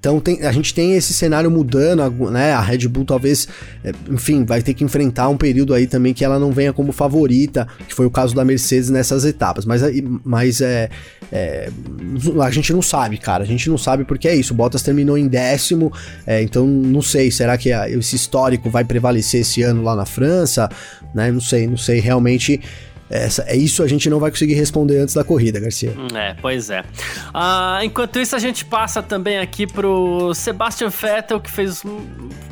Speaker 2: Então tem, a gente tem esse cenário mudando, né? A Red Bull talvez, é, enfim, vai ter que enfrentar um período aí também que ela não venha como favorita, que foi o caso da Mercedes nessas etapas. Mas, mas é, é a gente não sabe, cara. A gente não sabe porque é isso. O Bottas terminou em décimo, é, então não sei. Será que esse histórico vai prevalecer esse ano lá na França? Né? Não sei, não sei. Realmente essa, é isso a gente não vai conseguir responder antes da corrida, Garcia.
Speaker 1: É, pois é. Ah, enquanto isso, a gente passa também aqui pro Sebastian Vettel, que fez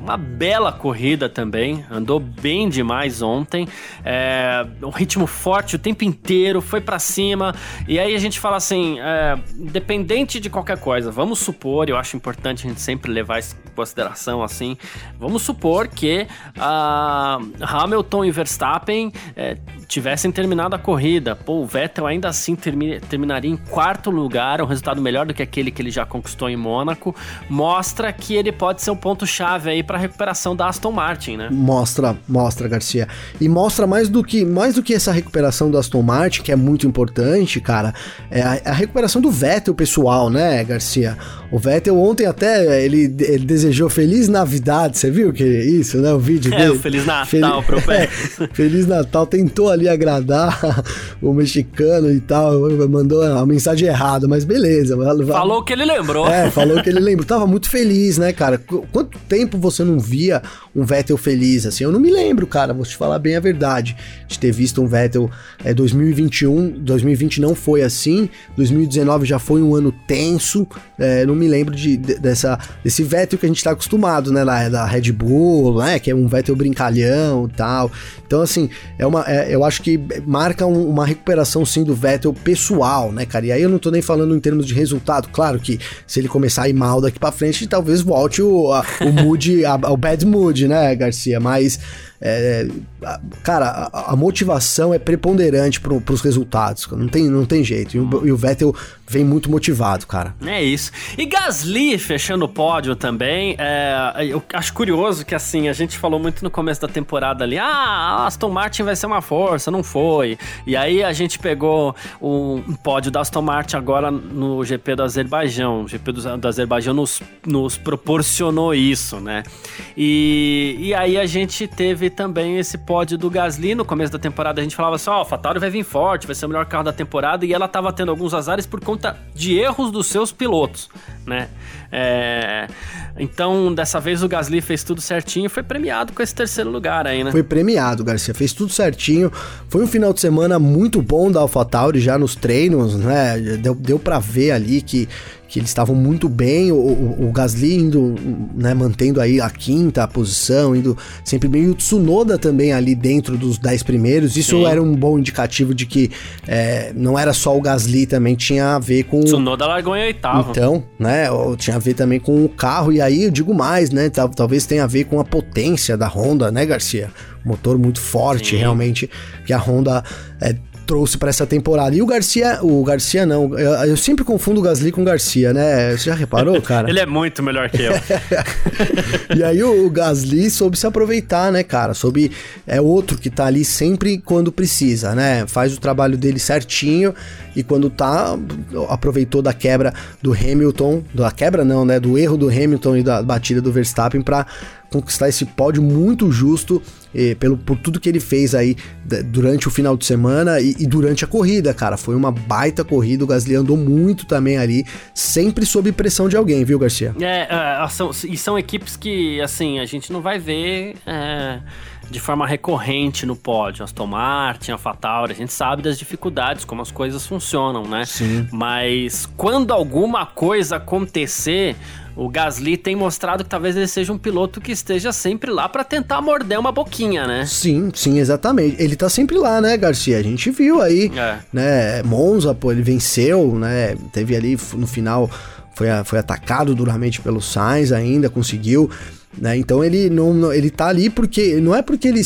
Speaker 1: uma bela corrida também. Andou bem demais ontem. É, um ritmo forte o tempo inteiro, foi para cima. E aí a gente fala assim: é, independente de qualquer coisa, vamos supor, eu acho importante a gente sempre levar consideração assim. Vamos supor que ah, Hamilton e Verstappen é, tivessem terminado a corrida. Pô, o Vettel ainda assim termi terminaria em quarto lugar, um resultado melhor do que aquele que ele já conquistou em Mônaco. Mostra que ele pode ser um ponto-chave aí para a recuperação da Aston Martin, né?
Speaker 2: Mostra, mostra, Garcia. E mostra mais do que mais do que essa recuperação da Aston Martin, que é muito importante, cara, é a, a recuperação do Vettel pessoal, né, Garcia? O Vettel ontem até ele, ele desejou Feliz Navidade, você viu que isso, né? O vídeo
Speaker 1: é, dele. É, o Feliz Natal Fel... pro Vettel.
Speaker 2: Feliz Natal, tentou ali agradar o mexicano e tal. Mandou a mensagem errada, mas beleza.
Speaker 1: Falou que ele lembrou.
Speaker 2: É, falou que ele lembrou. Tava muito feliz, né, cara? Quanto tempo você não via um Vettel feliz assim? Eu não me lembro, cara, vou te falar bem a verdade, de ter visto um Vettel é, 2021. 2020 não foi assim, 2019 já foi um ano tenso. É, não me lembro de, de, dessa, desse Vettel que a gente tá acostumado, né, lá, da Red Bull, né, que é um Vettel brincalhão e tal. Então, assim, é uma, é, eu acho que marca um, uma recuperação sim do Vettel pessoal, né, cara? E aí eu não tô nem falando em termos de resultado. Claro que se ele começar a ir mal daqui para frente, talvez volte o, a, o mood, a, o bad mood, né, Garcia? Mas é, cara, a, a, motivação é preponderante para os resultados. Não tem, não tem jeito. E o, e o, Vettel vem muito motivado, cara.
Speaker 1: É isso. E Gasly fechando o pódio também. É, eu acho curioso que assim, a gente falou muito no começo da temporada ali: ah, Aston Martin vai ser uma força, não foi. E aí a gente pegou o pódio da Aston Martin agora no GP do Azerbaijão. O GP do, do Azerbaijão nos, nos proporcionou isso, né? E, e aí a gente teve também esse pódio do Gasly. No começo da temporada a gente falava assim: ó, oh, a vai vir forte, vai ser o melhor carro da temporada. E ela tava tendo alguns azares por conta de erros dos seus pilotos, né? É... Então, dessa vez o Gasly fez tudo certinho foi premiado com esse terceiro lugar aí, né?
Speaker 2: Foi premiado, Garcia. Fez tudo certinho. Foi um final de semana muito bom da AlphaTauri já nos treinos, né? Deu, deu para ver ali que que eles estavam muito bem, o, o, o, Gasly indo, né, mantendo aí a quinta posição, indo sempre bem, e o Tsunoda também ali dentro dos dez primeiros, isso Sim. era um bom indicativo de que é, não era só o Gasly, também tinha a ver com...
Speaker 1: Tsunoda largou em oitavo.
Speaker 2: Então, né, tinha a ver também com o carro, e aí eu digo mais, né, talvez tenha a ver com a potência da Honda, né, Garcia? Motor muito forte, Sim. realmente, que a Honda é, trouxe para essa temporada. E o Garcia, o Garcia não, eu, eu, sempre confundo o Gasly com o Garcia, né? Você já reparou, cara?
Speaker 1: Ele é muito melhor que eu.
Speaker 2: e aí o, o, Gasly soube se aproveitar, né, cara? Soube é outro que tá ali sempre quando precisa, né? Faz o trabalho dele certinho e quando tá aproveitou da quebra do Hamilton, da quebra não, né, do erro do Hamilton e da batida do Verstappen para conquistar esse pódio muito justo pelo, por tudo que ele fez aí durante o final de semana e, e, durante a corrida, cara. Foi uma baita corrida, o Gasly andou muito também ali, sempre sob pressão de alguém, viu, Garcia?
Speaker 1: É, é são, e são equipes que, assim, a gente não vai ver. É de forma recorrente no pódio. Aston Martin, AlphaTauri, a gente sabe das dificuldades, como as coisas funcionam, né?
Speaker 2: Sim.
Speaker 1: Mas quando alguma coisa acontecer, o Gasly tem mostrado que talvez ele seja um piloto que esteja sempre lá para tentar morder uma boquinha, né?
Speaker 2: Sim, sim, exatamente. Ele tá sempre lá, né, Garcia? A gente viu aí, é. né? Monza, pô, ele venceu, né? Teve ali no final foi, foi atacado duramente pelo Sainz ainda, conseguiu. Né? Então ele não, ele tá ali porque não é porque ele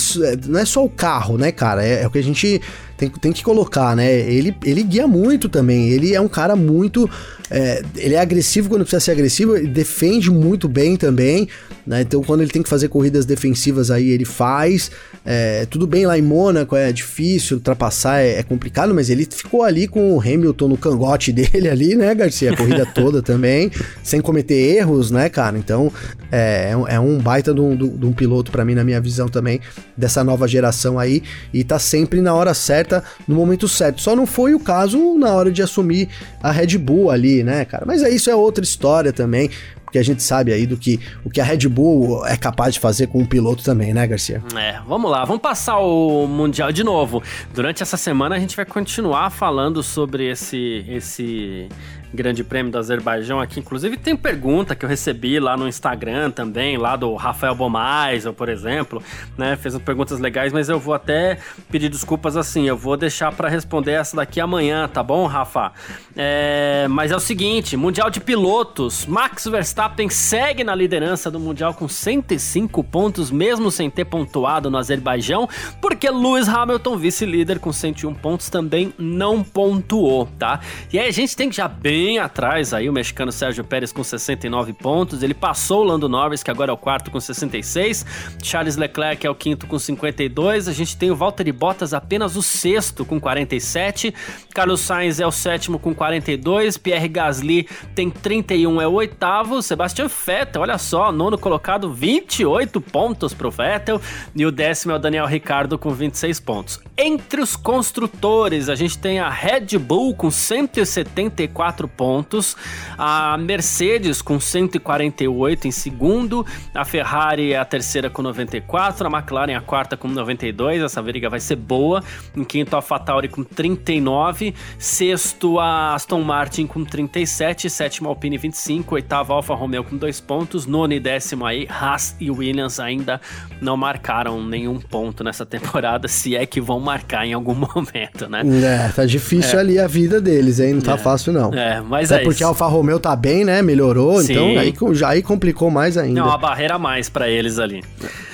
Speaker 2: não é só o carro, né, cara? É, é o que a gente tem, tem que colocar, né? Ele, ele guia muito também. Ele é um cara muito é, ele é agressivo quando precisa ser agressivo, ele defende muito bem também, né? Então quando ele tem que fazer corridas defensivas aí, ele faz. É, tudo bem lá em Mônaco, é difícil, ultrapassar é, é, complicado, mas ele ficou ali com o Hamilton no cangote dele ali, né, Garcia? A corrida toda também, sem cometer erros, né, cara? Então é, é um é baita de um, de um piloto para mim, na minha visão também, dessa nova geração aí, e tá sempre na hora certa, no momento certo. Só não foi o caso na hora de assumir a Red Bull ali, né, cara? Mas é isso é outra história também, porque a gente sabe aí do que o que a Red Bull é capaz de fazer com um piloto também, né, Garcia?
Speaker 1: É, vamos lá, vamos passar o mundial de novo. Durante essa semana a gente vai continuar falando sobre esse esse Grande Prêmio do Azerbaijão aqui. Inclusive, tem pergunta que eu recebi lá no Instagram também, lá do Rafael Bomaisel, por exemplo, né? Fez perguntas legais, mas eu vou até pedir desculpas assim. Eu vou deixar para responder essa daqui amanhã, tá bom, Rafa? É, mas é o seguinte: Mundial de Pilotos. Max Verstappen segue na liderança do Mundial com 105 pontos, mesmo sem ter pontuado no Azerbaijão, porque Lewis Hamilton, vice-líder com 101 pontos, também não pontuou, tá? E aí a gente tem que já bem bem atrás aí, o mexicano Sérgio Pérez com 69 pontos. Ele passou o Lando Norris, que agora é o quarto com 66. Charles Leclerc é o quinto com 52. A gente tem o Valtteri Bottas apenas o sexto com 47. Carlos Sainz é o sétimo com 42. Pierre Gasly tem 31, é o oitavo. Sebastian Vettel, olha só, nono colocado, 28 pontos pro Vettel. E o décimo é o Daniel Ricardo com 26 pontos. Entre os construtores, a gente tem a Red Bull com 174 pontos, a Mercedes com 148 em segundo, a Ferrari é a terceira com 94, a McLaren é a quarta com 92, essa briga vai ser boa. Em quinto, a AlphaTauri com 39, sexto, a Aston Martin com 37, sétimo, a Alpine 25, oitavo, a Alfa Romeo com 2 pontos, nono e décimo aí, Haas e Williams ainda não marcaram nenhum ponto nessa temporada, se é que vão marcar em algum momento, né?
Speaker 2: É, tá difícil é. ali a vida deles, hein? Não tá é. fácil, não.
Speaker 1: É, mas Até
Speaker 2: é porque
Speaker 1: isso.
Speaker 2: a Alfa Romeo tá bem, né? Melhorou, Sim. então aí, já aí complicou mais ainda. É
Speaker 1: uma barreira a mais para eles ali.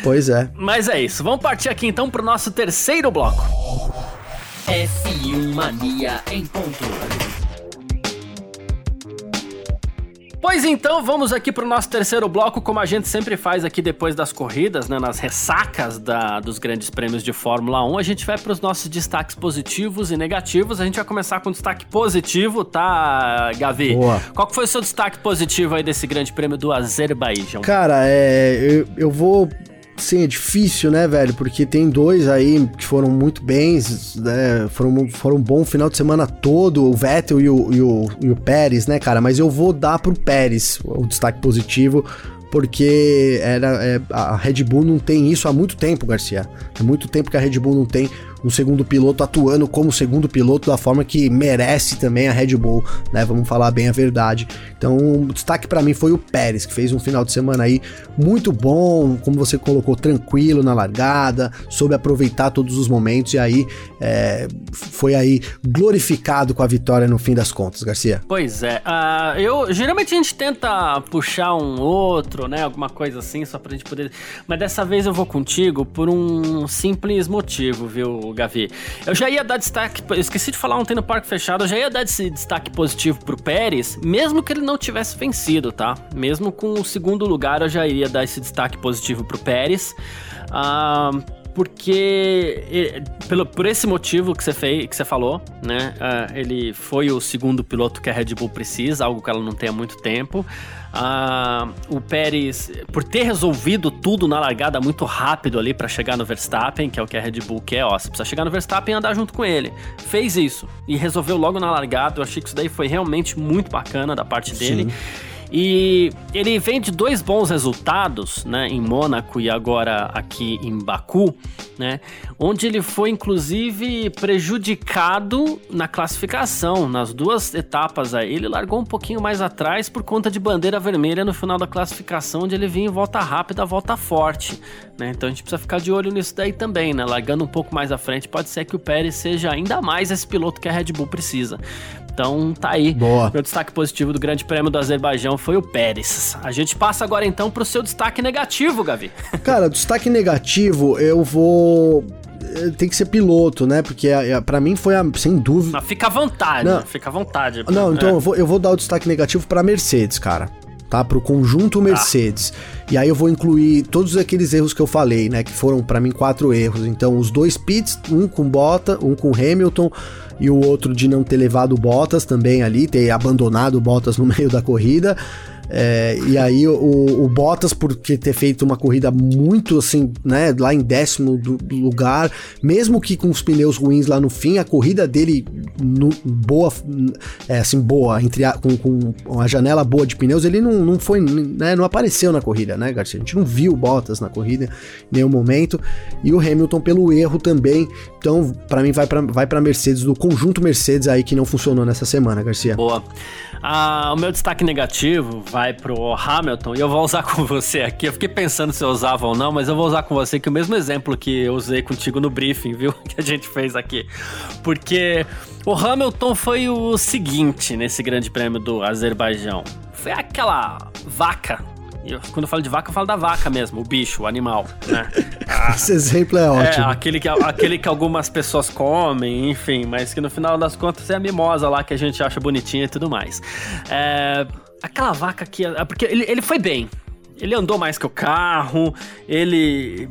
Speaker 2: Pois é.
Speaker 1: Mas é isso. Vamos partir aqui então pro nosso terceiro bloco.
Speaker 3: F1 Mania em ponto.
Speaker 1: Pois então, vamos aqui para o nosso terceiro bloco, como a gente sempre faz aqui depois das corridas, né, nas ressacas da, dos grandes prêmios de Fórmula 1, a gente vai para os nossos destaques positivos e negativos. A gente vai começar com destaque positivo, tá, Gavi?
Speaker 2: Boa.
Speaker 1: Qual que foi o seu destaque positivo aí desse grande prêmio do Azerbaijão?
Speaker 2: Cara, é, eu, eu vou Sim, é difícil, né, velho? Porque tem dois aí que foram muito bens, né? Foram, foram um bom final de semana todo, o Vettel e o, e o, e o Pérez, né, cara? Mas eu vou dar pro Pérez o destaque positivo, porque era, é, a Red Bull não tem isso há muito tempo, Garcia. Há muito tempo que a Red Bull não tem um segundo piloto atuando como segundo piloto da forma que merece também a Red Bull, né? Vamos falar bem a verdade. Então, o destaque para mim foi o Pérez, que fez um final de semana aí muito bom, como você colocou, tranquilo na largada, soube aproveitar todos os momentos e aí é, foi aí glorificado com a vitória no fim das contas, Garcia.
Speaker 1: Pois é, uh, eu geralmente a gente tenta puxar um outro, né? Alguma coisa assim, só pra gente poder. Mas dessa vez eu vou contigo por um simples motivo, viu, Gavi. Eu já ia dar destaque, eu esqueci de falar ontem no Parque Fechado, eu já ia dar esse destaque positivo pro Pérez, mesmo que ele não tivesse vencido, tá? Mesmo com o segundo lugar, eu já iria dar esse destaque positivo pro Pérez. Ah, porque pelo, por esse motivo que você fez, que você falou, né? Uh, ele foi o segundo piloto que a Red Bull precisa, algo que ela não tem há muito tempo. Uh, o Pérez, por ter resolvido tudo na largada muito rápido ali para chegar no Verstappen, que é o que a Red Bull quer, ó, você precisa chegar no Verstappen e andar junto com ele. Fez isso e resolveu logo na largada. Eu achei que isso daí foi realmente muito bacana da parte dele. Sim. E ele vem de dois bons resultados, né, em Mônaco e agora aqui em Baku, né, onde ele foi inclusive prejudicado na classificação, nas duas etapas aí. Ele largou um pouquinho mais atrás por conta de bandeira vermelha no final da classificação, onde ele vinha em volta rápida, volta forte, né? Então a gente precisa ficar de olho nisso daí também, né? Largando um pouco mais à frente, pode ser que o Pérez seja ainda mais esse piloto que a Red Bull precisa. Então tá aí.
Speaker 2: Boa.
Speaker 1: Meu destaque positivo do Grande Prêmio do Azerbaijão foi o Pérez. A gente passa agora então pro seu destaque negativo, Gavi.
Speaker 2: Cara, destaque negativo, eu vou eh, tem que ser piloto, né? Porque para mim foi a, sem dúvida.
Speaker 1: Mas fica à vontade, não. fica à vontade.
Speaker 2: Não, então é. eu, vou, eu vou dar o destaque negativo para Mercedes, cara. Tá? Pro conjunto Mercedes. Ah. E aí eu vou incluir todos aqueles erros que eu falei, né? Que foram para mim quatro erros. Então, os dois pits, um com Bota, um com Hamilton e o outro de não ter levado Bottas também ali, ter abandonado Bottas no meio da corrida. É, e aí o, o, Bottas, por ter feito uma corrida muito assim, né, lá em décimo do, do lugar, mesmo que com os pneus ruins lá no fim, a corrida dele no, boa, é, assim, boa, entre a, com, com uma janela boa de pneus, ele não, não foi, né, não apareceu na corrida, né, Garcia? A gente não viu o Bottas na corrida em nenhum momento, e o Hamilton pelo erro também, então para mim vai para vai pra Mercedes, do conjunto Mercedes aí que não funcionou nessa semana, Garcia.
Speaker 1: Boa. Ah, o meu destaque negativo vai pro Hamilton e eu vou usar com você aqui. Eu fiquei pensando se eu usava ou não, mas eu vou usar com você que o mesmo exemplo que eu usei contigo no briefing, viu? Que a gente fez aqui. Porque o Hamilton foi o seguinte nesse grande prêmio do Azerbaijão. Foi aquela vaca Eu, quando eu falo de vaca, eu falo da vaca mesmo, o bicho, o animal, né?
Speaker 2: Esse exemplo é ótimo.
Speaker 1: É, aquele que, aquele que algumas pessoas comem, enfim, mas que no final das contas é a mimosa lá que a gente acha bonitinha e tudo mais. É, aquela vaca que. Porque ele, ele foi bem. Ele andou mais que o carro, ele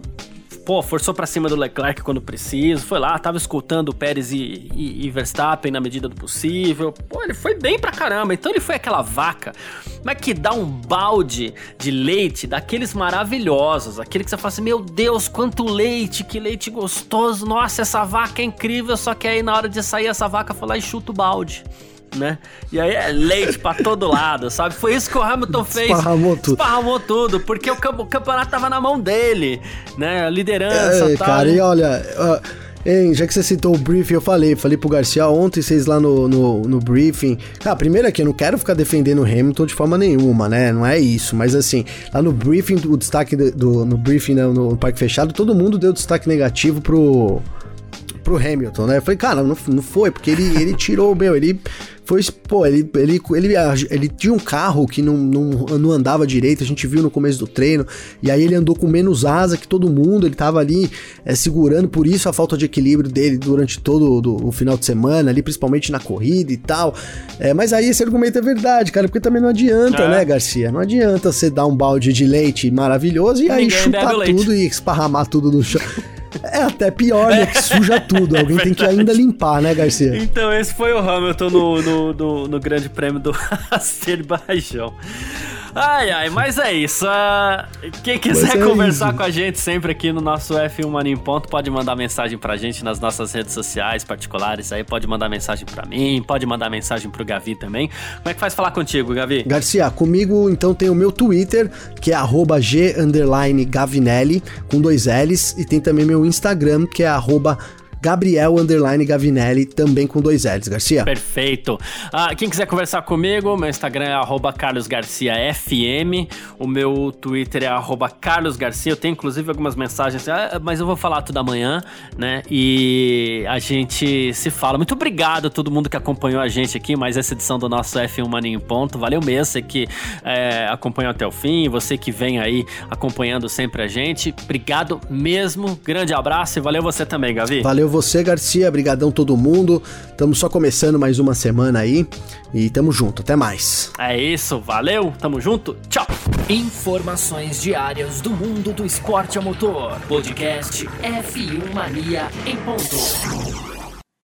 Speaker 1: pô, forçou para cima do Leclerc quando preciso, foi lá, tava escutando o Pérez e, e, e, Verstappen na medida do possível. Pô, ele foi bem pra caramba. Então ele foi aquela vaca, mas que dá um balde de leite daqueles maravilhosos, aquele que você fala assim: meu Deus, quanto leite, que leite gostoso, nossa, essa vaca é incrível. Só que aí na hora de sair, essa vaca foi lá e chuta o balde né? E aí é leite pra todo lado, sabe? Foi isso que o Hamilton fez.
Speaker 2: Esparramou tudo.
Speaker 1: Esparramou tudo, porque o, campeonato tava na mão dele, né? A liderança
Speaker 2: é, tal. Cara, e olha... Uh... Hein, já que você citou o briefing, eu falei, falei pro Garcia ontem, vocês lá no, no, no briefing. Ah, primeiro aqui, eu não quero ficar defendendo o Hamilton de forma nenhuma, né? Não é isso. Mas assim, lá no briefing, o destaque do, do no briefing né, no, no Parque Fechado, todo mundo deu destaque negativo pro, pro Hamilton, né? Eu falei, cara, não, não foi, porque ele, ele tirou, meu, ele foi, pô, ele, ele, ele, ele tinha um carro que não, não, não andava direito, a gente viu no começo do treino, e aí ele andou com menos asa que todo mundo, ele tava ali é, segurando, por isso a falta de equilíbrio dele durante todo do, o final de semana, ali principalmente na corrida e tal. É, mas aí esse argumento é verdade, cara, porque também não adianta, é. né, Garcia? Não adianta você dar um balde de leite maravilhoso e aí chupar tudo e esparramar tudo no chão. É até pior, né? Que suja tudo. Alguém é tem que ainda limpar, né, Garcia?
Speaker 1: Então, esse foi o Hamilton no, no, no, no Grande Prêmio do Azerbaijão. Ai, ai, mas é isso. Uh, quem quiser é conversar isso. com a gente sempre aqui no nosso F1 Mania em Ponto, pode mandar mensagem pra gente nas nossas redes sociais particulares. Aí pode mandar mensagem pra mim, pode mandar mensagem pro Gavi também. Como é que faz falar contigo, Gavi?
Speaker 2: Garcia, comigo então tem o meu Twitter, que é g_gavinelli, com dois L's, e tem também meu Instagram, que é arroba Gabriel Underline Gavinelli, também com dois L's, Garcia.
Speaker 1: Perfeito. Ah, quem quiser conversar comigo, meu Instagram é carlosgarciafm, o meu Twitter é carlosgarcia, eu tenho inclusive algumas mensagens, ah, mas eu vou falar tudo amanhã, né? E a gente se fala. Muito obrigado a todo mundo que acompanhou a gente aqui, mais essa edição do nosso F1 Maninho Ponto. Valeu mesmo, você que é, acompanhou até o fim, você que vem aí acompanhando sempre a gente. Obrigado mesmo, grande abraço e valeu você também, Gavi.
Speaker 2: Valeu você, Garcia. Brigadão todo mundo. Estamos só começando mais uma semana aí. E tamo junto. Até mais.
Speaker 1: É isso. Valeu. Tamo junto. Tchau.
Speaker 3: Informações diárias do mundo do esporte a motor. Podcast F1 Mania em ponto.